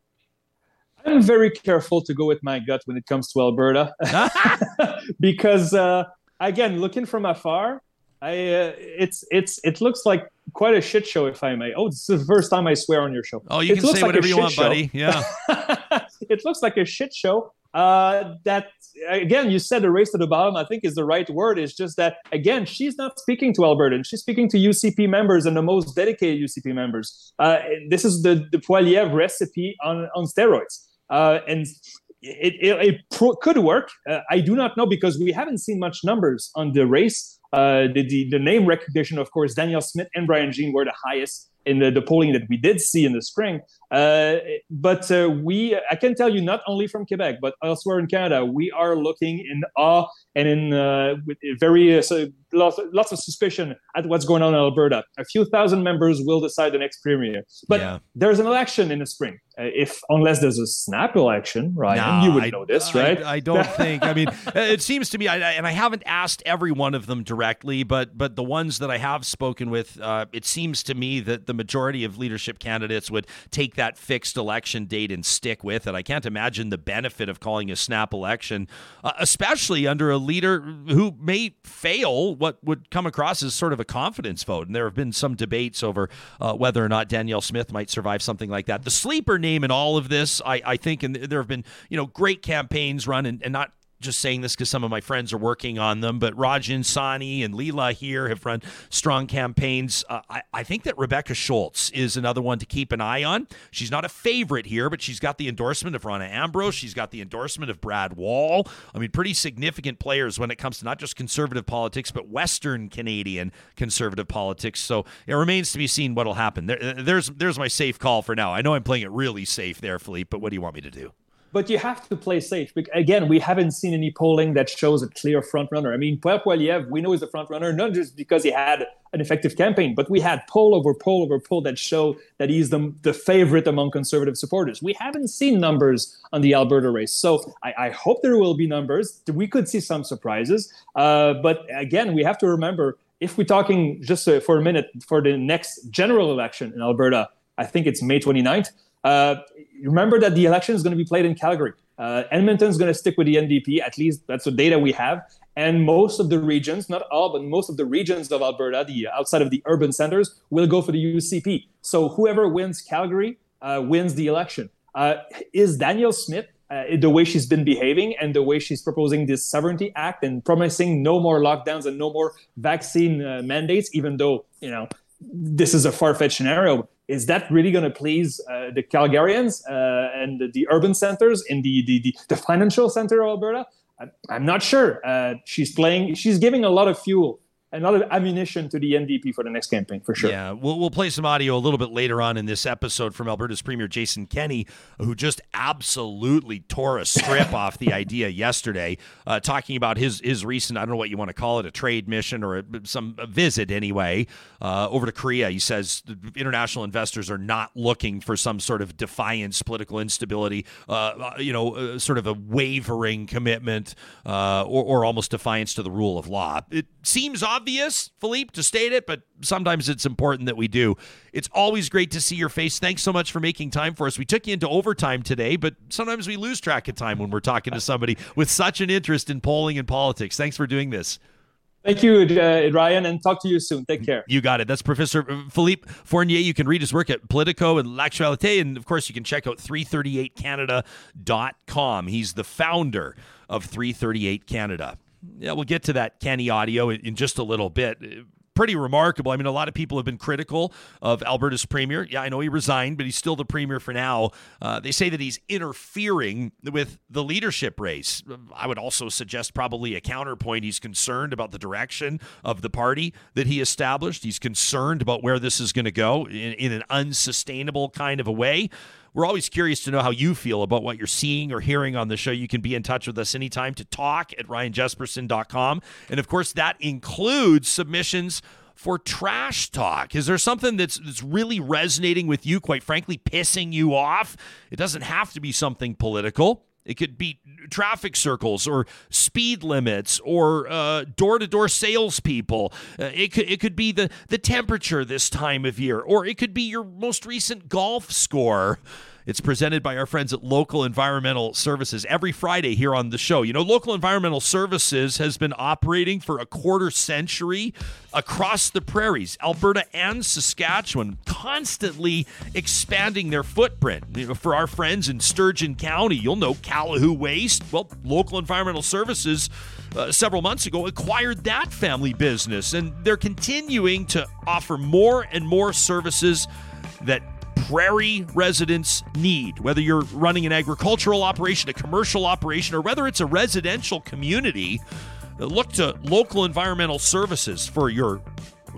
I'm very careful to go with my gut when it comes to Alberta *laughs* *laughs* because, uh, again, looking from afar, I uh, it's it's it looks like quite a shit show, if I may. Oh, this is the first time I swear on your show. Oh, you it can say like whatever you want, show. buddy. Yeah. *laughs* it looks like a shit show. Uh, that again, you said the race to the bottom. I think is the right word. It's just that again, she's not speaking to Albertans. She's speaking to UCP members and the most dedicated UCP members. Uh, this is the the Poilievre recipe on on steroids. Uh, and it, it, it pro- could work. Uh, I do not know because we haven't seen much numbers on the race. Uh, the, the, the, name recognition, of course, Danielle Smith and Brian Jean were the highest in the, the polling that we did see in the spring. Uh, but uh, we, I can tell you, not only from Quebec, but elsewhere in Canada, we are looking in awe and in uh, with very uh, so lots, lots of suspicion at what's going on in Alberta. A few thousand members will decide the next premier, but yeah. there's an election in the spring. Uh, if unless there's a snap election, right? You would I, know this, right? I, I don't *laughs* think. I mean, it seems to me, I, and I haven't asked every one of them directly directly, but but the ones that I have spoken with, uh, it seems to me that the majority of leadership candidates would take that fixed election date and stick with it. I can't imagine the benefit of calling a snap election, uh, especially under a leader who may fail what would come across as sort of a confidence vote. And there have been some debates over uh, whether or not Danielle Smith might survive something like that. The sleeper name in all of this, I, I think, and there have been you know great campaigns run and, and not just saying this because some of my friends are working on them, but Rajan Sawhney and Leela Aheer have run strong campaigns. Uh, I, I, think that Rebecca Schulz is another one to keep an eye on. She's not a favorite here, but she's got the endorsement of Rona Ambrose. She's got the endorsement of Brad Wall. I mean, pretty significant players when it comes to not just conservative politics, but Western Canadian conservative politics. So it remains to be seen what'll happen. There, there's, there's my safe call for now. I know I'm playing it really safe there, Philippe, but what do you want me to do? But you have to play safe. Again, we haven't seen any polling that shows a clear front runner. I mean, Poilievre, we know is a front runner, not just because he had an effective campaign, but we had poll over poll over poll that show that he's the, the favorite among conservative supporters. We haven't seen numbers on the Alberta race. So I, I hope there will be numbers. We could see some surprises. Uh, but again, we have to remember if we're talking just uh, for a minute for the next general election in Alberta, I think it's May 29th. Uh, remember that the election is going to be played in Calgary. Uh, Edmonton is going to stick with the NDP, at least that's the data we have. And most of the regions, not all, but most of the regions of Alberta, the outside of the urban centers, will go for the UCP. So whoever wins Calgary uh, wins the election. Uh, is Danielle Smith, uh, the way she's been behaving and the way she's proposing this Sovereignty Act and promising no more lockdowns and no more vaccine uh, mandates, even though, you know, this is a far-fetched scenario is that really going to please uh, the Calgarians uh, and the, the, urban centers in the, the, the, financial center of Alberta? I, am not sure. Uh, she's playing, she's giving a lot of fuel a lot of ammunition to the NDP for the next campaign for sure. Yeah, we'll, we'll play some audio a little bit later on in this episode from Alberta's Premier Jason Kenney, who just absolutely tore a strip *laughs* off the idea yesterday, uh, talking about his his recent I don't know what you want to call it a trade mission or a, some a visit anyway uh, over to Korea. He says international investors are not looking for some sort of defiance, political instability, uh, uh you know, uh, sort of a wavering commitment uh, or, or almost defiance to the rule of law. It seems obvious obvious, Philippe, to state it, but sometimes it's important that we do. It's always great to see your face. Thanks so much for making time for us. We took you into overtime today, but sometimes we lose track of time when we're talking to somebody with such an interest in polling and politics. Thanks for doing this. Thank you, uh, Ryan, and talk to you soon. Take care. You got it. That's Professor Philippe Fournier. You can read his work at Politico and L'Actualité, and of course, you can check out 338canada.com. He's the founder of 338 Canada yeah, we'll get to that Kenney audio in, just a little bit pretty remarkable. I mean, a lot of people have been critical of Alberta's premier. Yeah, I know he resigned, but he's still the premier for now. Uh, they say that he's interfering with the leadership race. I would also suggest probably a counterpoint. He's concerned about the direction of the party that he established. He's concerned about where this is going to go in, in an unsustainable kind of a way. We're always curious to know how you feel about what you're seeing or hearing on the show. You can be in touch with us anytime to talk at ryanjespersen.com. And of course, that includes submissions for trash talk? Is there something that's that's really resonating with you, quite frankly, pissing you off? It doesn't have to be something political. It could be traffic circles or speed limits or door to door salespeople. Uh, it could it could be the the temperature this time of year, or it could be your most recent golf score. It's presented by our friends at Local Environmental Services every Friday here on the show. You know, Local Environmental Services has been operating for a quarter century across the prairies, Alberta and Saskatchewan, constantly expanding their footprint. You know, for our friends in Sturgeon County, you'll know Calahoo Waste. Well, Local Environmental Services uh, several months ago acquired that family business, and they're continuing to offer more and more services that prairie residents need, whether you're running an agricultural operation, a commercial operation, or whether it's a residential community. Look to local environmental services for your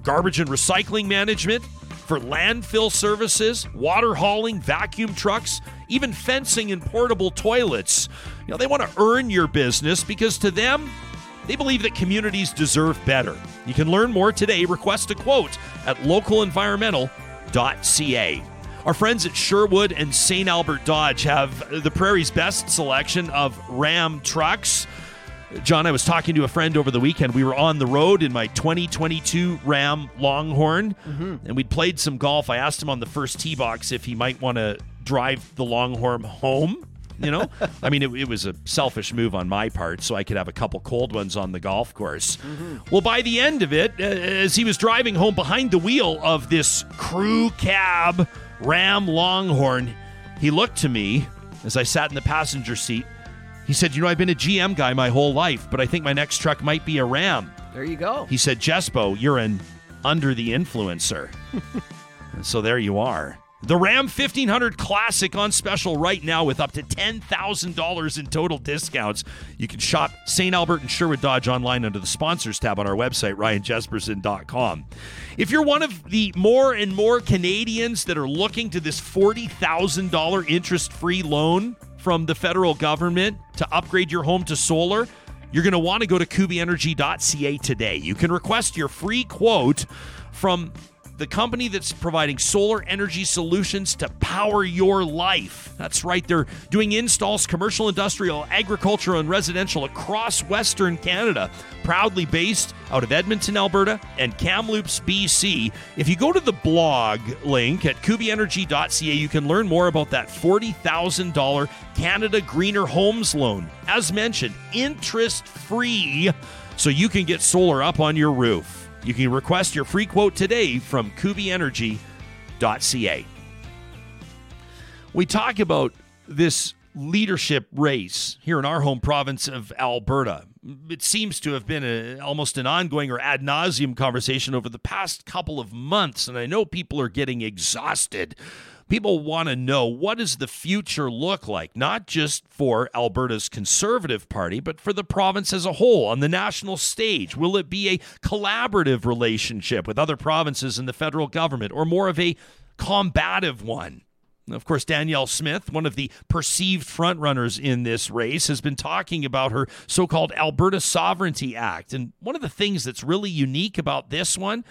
garbage and recycling management, for landfill services, water hauling, vacuum trucks, even fencing and portable toilets. You know, they want to earn your business because to them, they believe that communities deserve better. You can learn more today. Request a quote at localenvironmental.ca. Our friends at Sherwood and St. Albert Dodge have the Prairie's best selection of Ram trucks. John, I was talking to a friend over the weekend. We were on the road in my 2022 Ram Longhorn, mm-hmm. and we'd played some golf. I asked him on the first tee box if he might want to drive the Longhorn home. You know, *laughs* I mean, it, it, was a selfish move on my part, so I could have a couple cold ones on the golf course. Mm-hmm. Well, by the end of it, as he was driving home behind the wheel of this crew cab Ram Longhorn, he looked to me as I sat in the passenger seat he said, You know, I've been a GM guy my whole life, but I think my next truck might be a Ram. There you go. He said, Jespo, you're an under the influencer. *laughs* so there you are. The Ram 1500 Classic on special right now with up to $10,000 in total discounts. You can shop St. Albert and Sherwood Dodge online under the sponsors tab on our website, ryanjespersen.com. If you're one of the more and more Canadians that are looking to this $40,000 interest free loan from the federal government to upgrade your home to solar, you're going to want to go to kubyenergy.ca today. You can request your free quote from the company that's providing solar energy solutions to power your life. That's right, they're doing installs, commercial, industrial, agricultural, and residential across Western Canada. Proudly based out of Edmonton, Alberta, and Kamloops, BC. If you go to the blog link at kubyenergy.ca, you can learn more about that $40,000 Canada Greener Homes loan. As mentioned, interest free, so you can get solar up on your roof. You can request your free quote today from kubyenergy.ca. We talk about this leadership race here in our home province of Alberta. It seems to have been a, almost an ongoing or ad nauseum conversation over the past couple of months, and I know people are getting exhausted people want to know what does the future look like, not just for Alberta's Conservative Party, but for the province as a whole on the national stage. Will it be a collaborative relationship with other provinces and the federal government, or more of a combative one? Of course, Danielle Smith, one of the perceived frontrunners in this race, has been talking about her so called Alberta Sovereignty Act. And one of the things that's really unique about this one,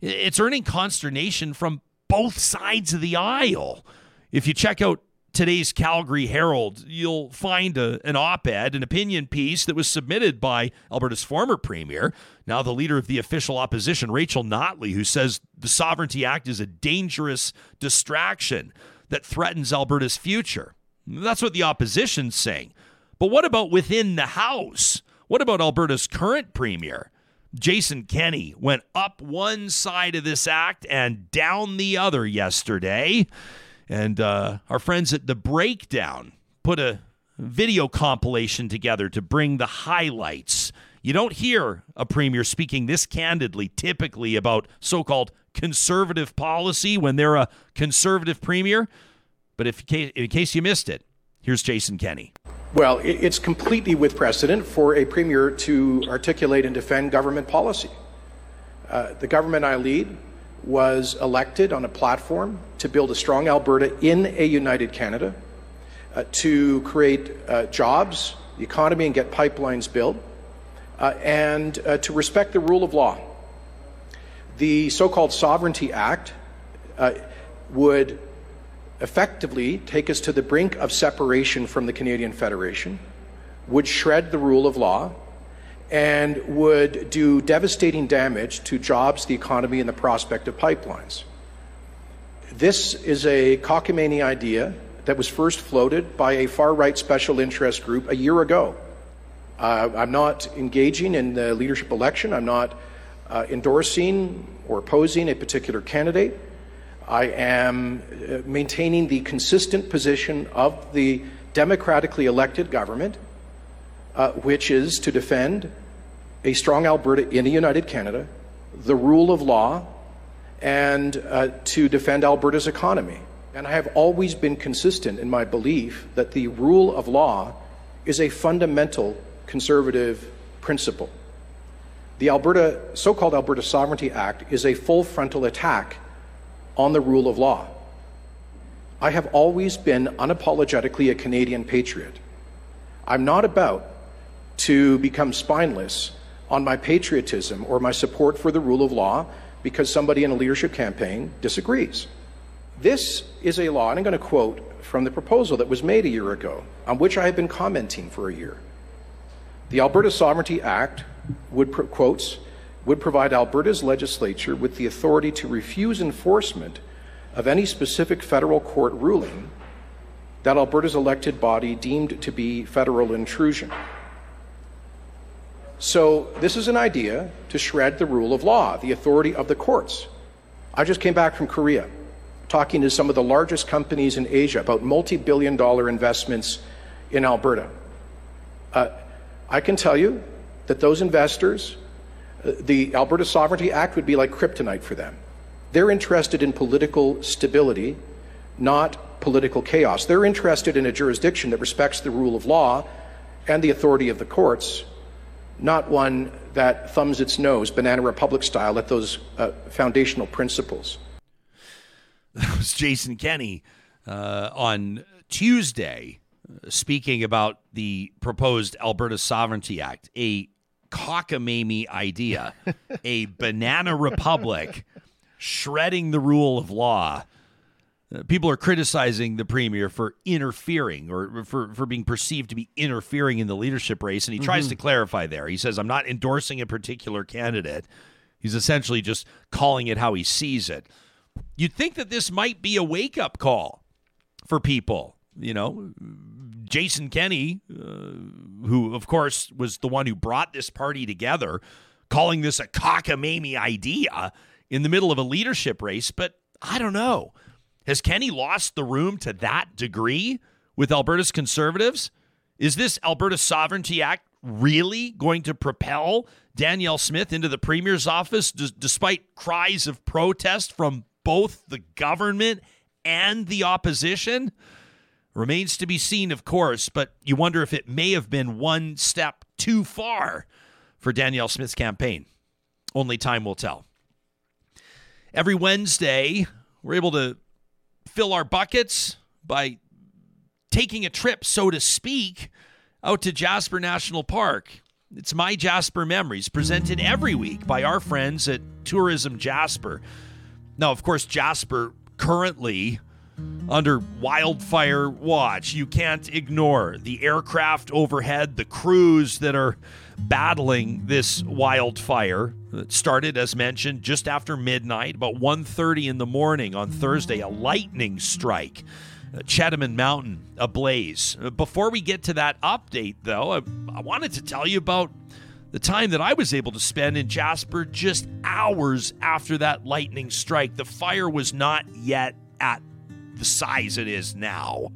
it's earning consternation from both sides of the aisle. If you check out today's Calgary Herald, you'll find a, an op ed, an opinion piece that was submitted by Alberta's former premier, now the leader of the official opposition, Rachel Notley, who says the Sovereignty Act is a dangerous distraction that threatens Alberta's future. That's what the opposition's saying. But what about within the House? What about Alberta's current premier? Jason Kenney went up one side of this act and down the other yesterday. And uh, our friends at The Breakdown put a video compilation together to bring the highlights. You don't hear a premier speaking this candidly typically about so called conservative policy when they're a conservative premier. But if in case you missed it, here's Jason Kenney. Well, it's completely with precedent for a premier to articulate and defend government policy. Uh, the government I lead was elected on a platform to build a strong Alberta in a united Canada, uh, to create uh, jobs, the economy, and get pipelines built, uh, and uh, to respect the rule of law. The so called Sovereignty Act uh, would effectively take us to the brink of separation from the Canadian Federation, would shred the rule of law, and would do devastating damage to jobs, the economy, and the prospect of pipelines. This is a cockamamie idea that was first floated by a far right special interest group a year ago. Uh, I'm not engaging in the leadership election. I'm not uh, endorsing or opposing a particular candidate. I am uh, maintaining the consistent position of the democratically elected government, uh, which is to defend a strong Alberta in a united Canada, the rule of law, and uh, to defend Alberta's economy. And I have always been consistent in my belief that the rule of law is a fundamental conservative principle. The Alberta, so-called Alberta Sovereignty Act is a full frontal attack on the rule of law. I have always been unapologetically a Canadian patriot. I'm not about to become spineless on my patriotism or my support for the rule of law because somebody in a leadership campaign disagrees. This is a law, and I'm going to quote from the proposal that was made a year ago, on which I have been commenting for a year. The Alberta Sovereignty Act would, quotes, would provide Alberta's legislature with the authority to refuse enforcement of any specific federal court ruling that Alberta's elected body deemed to be federal intrusion. So, this is an idea to shred the rule of law, the authority of the courts. I just came back from Korea, talking to some of the largest companies in Asia about multi billion dollar investments in Alberta. Uh, I can tell you that those investors, the Alberta Sovereignty Act would be like kryptonite for them. They're interested in political stability, not political chaos. They're interested in a jurisdiction that respects the rule of law and the authority of the courts, not one that thumbs its nose, Banana Republic style, at those uh, foundational principles. *laughs* That was Jason Kenney uh, on Tuesday uh, speaking about the proposed Alberta Sovereignty Act, a cockamamie idea, a banana republic shredding the rule of law. Uh, people are criticizing the premier for interfering or for, for being perceived to be interfering in the leadership race. And he tries mm-hmm. to clarify there. He says, I'm not endorsing a particular candidate. He's essentially just calling it how he sees it. You'd think that this might be a wake up call for people. You know, Jason Kenney, uh, who, of course, was the one who brought this party together, calling this a cockamamie idea in the middle of a leadership race, but I don't know. Has Kenney lost the room to that degree with Alberta's conservatives? Is this Alberta Sovereignty Act really going to propel Danielle Smith into the premier's office d- despite cries of protest from both the government and the opposition? Remains to be seen, of course, but you wonder if it may have been one step too far for Danielle Smith's campaign. Only time will tell. Every Wednesday, we're able to fill our buckets by taking a trip, so to speak, out to Jasper National Park. It's My Jasper Memories, presented every week by our friends at Tourism Jasper. Now, of course, Jasper currently under wildfire watch. You can't ignore the aircraft overhead, the crews that are battling this wildfire. It started, as mentioned, just after midnight, about 1.30 in the morning on Thursday, a lightning strike. Chetamon Mountain ablaze. Before we get to that update, though, I, I wanted to tell you about the time that I was able to spend in Jasper just hours after that lightning strike. The fire was not yet at the size it is now.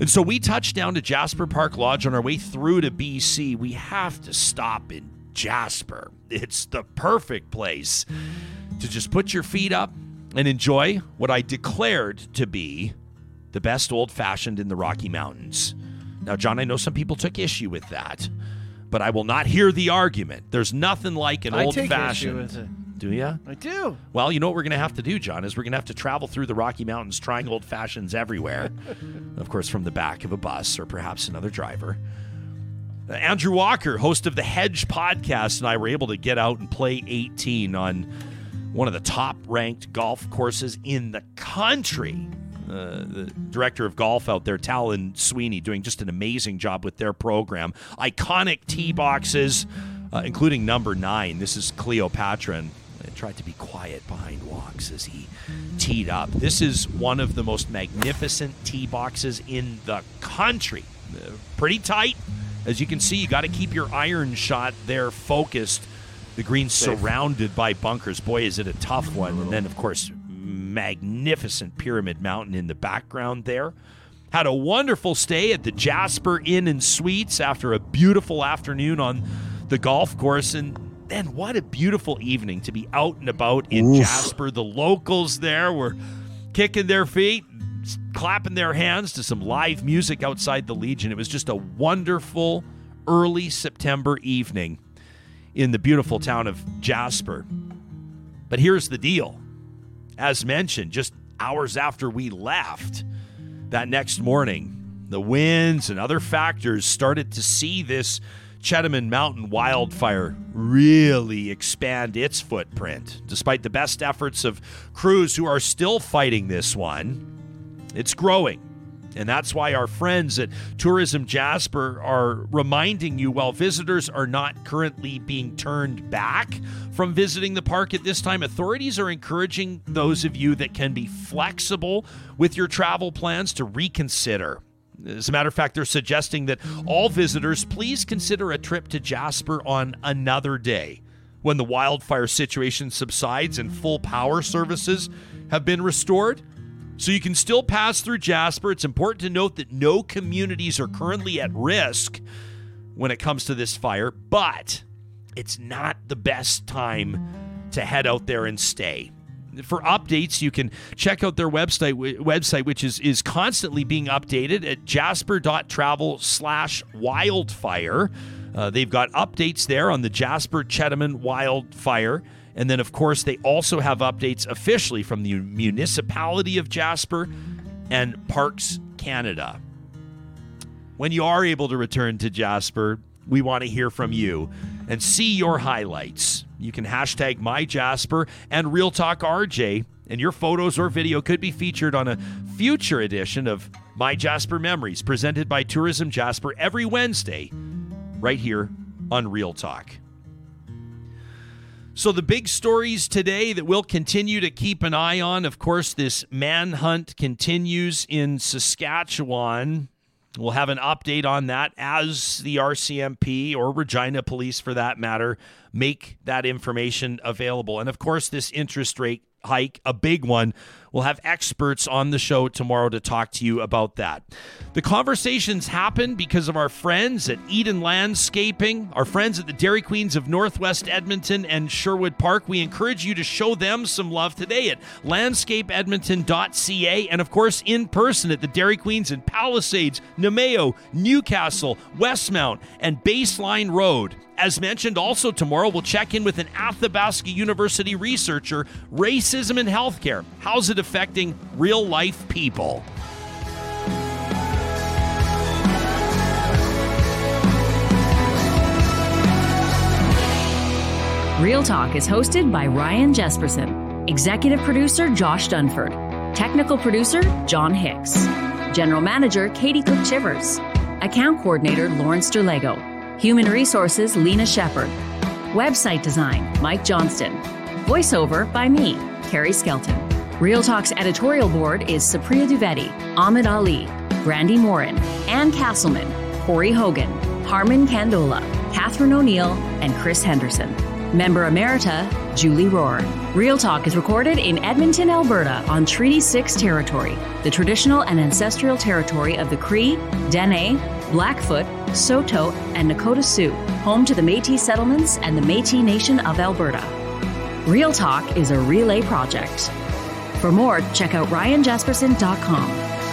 And so we touched down to Jasper Park Lodge on our way through to BC. We have to stop in Jasper. It's the perfect place to just put your feet up and enjoy what I declared to be the best old fashioned in the Rocky Mountains. Now, John, I know some people took issue with that, but I will not hear the argument. There's nothing like an old fashioned. Do you? I do. Well, you know what we're going to have to do, John, is we're going to have to travel through the Rocky Mountains trying old fashions everywhere. *laughs* of course, from the back of a bus or perhaps another driver. Uh, Andrew Walker, host of the Hedge podcast, and I were able to get out and play 18 on one of the top ranked golf courses in the country. Uh, the director of golf out there, Talon Sweeney, doing just an amazing job with their program. Iconic tee boxes, uh, including number nine. This is Cleopatra. And tried to be quiet behind walks as he teed up. This is one of the most magnificent tee boxes in the country. Uh, pretty tight. As you can see, you got to keep your iron shot there focused. The green surrounded by bunkers. Boy, is it a tough one. And then, of course, magnificent Pyramid Mountain in the background there. Had a wonderful stay at the Jasper Inn and Suites after a beautiful afternoon on the golf course. And then what a beautiful evening to be out and about in Oof. Jasper. The locals there were kicking their feet, clapping their hands to some live music outside the Legion. It was just a wonderful early September evening in the beautiful town of Jasper. But here's the deal. As mentioned, just hours after we left that next morning, the winds and other factors started to see this Chetamon Mountain wildfire really expand its footprint. Despite the best efforts of crews who are still fighting this one, it's growing. And that's why our friends at Tourism Jasper are reminding you while visitors are not currently being turned back from visiting the park at this time, authorities are encouraging those of you that can be flexible with your travel plans to reconsider. As a matter of fact, they're suggesting that all visitors please consider a trip to Jasper on another day when the wildfire situation subsides and full power services have been restored. So you can still pass through Jasper. It's important to note that no communities are currently at risk when it comes to this fire, but it's not the best time to head out there and stay. For updates, you can check out their website, website which is, is constantly being updated at jasper.travel slash wildfire. Uh, they've got updates there on the Jasper Chetamon wildfire. And then, of course, they also have updates officially from the municipality of Jasper and Parks Canada. When you are able to return to Jasper, we want to hear from you and see your highlights. You can hashtag MyJasper and Real Talk RJ, and your photos or video could be featured on a future edition of My Jasper Memories, presented by Tourism Jasper every Wednesday, right here on Real Talk. So, the big stories today that we'll continue to keep an eye on of course, this manhunt continues in Saskatchewan. We'll have an update on that as the RCMP or Regina Police, for that matter, make that information available. And of course, this interest rate hike, a big one. We'll have experts on the show tomorrow to talk to you about that. The conversations happen because of our friends at Eden Landscaping, our friends at the Dairy Queens of Northwest Edmonton and Sherwood Park. We encourage you to show them some love today at landscapeedmonton.ca and, of course, in person at the Dairy Queens in Palisades, Namao, Newcastle, Westmount, and Baseline Road. As mentioned, also tomorrow, we'll check in with an Athabasca University researcher racism in healthcare. How's it affecting real life people? Real Talk is hosted by Ryan Jespersen, executive producer Josh Dunford, technical producer John Hicks, general manager Katie Cook Chivers, account coordinator Lawrence Derlego, human resources Lena Shepard, website design Mike Johnston, voiceover by me, Carrie Skelton. Real Talk's editorial board is Supriya Dwivedi, Ahmed Ali, Brandi Morin, Ann Castleman, Corey Hogan, Harmon Candola, Catherine O'Neill, and Chris Henderson. Member Emerita, Julie Rohr. Real Talk is recorded in Edmonton, Alberta on Treaty 6 territory, the traditional and ancestral territory of the Cree, Dene, Blackfoot, Saulteaux, and Nakota Sioux, home to the Metis settlements and the Metis Nation of Alberta. Real Talk is a relay project. For more, check out ryanjespersen.com.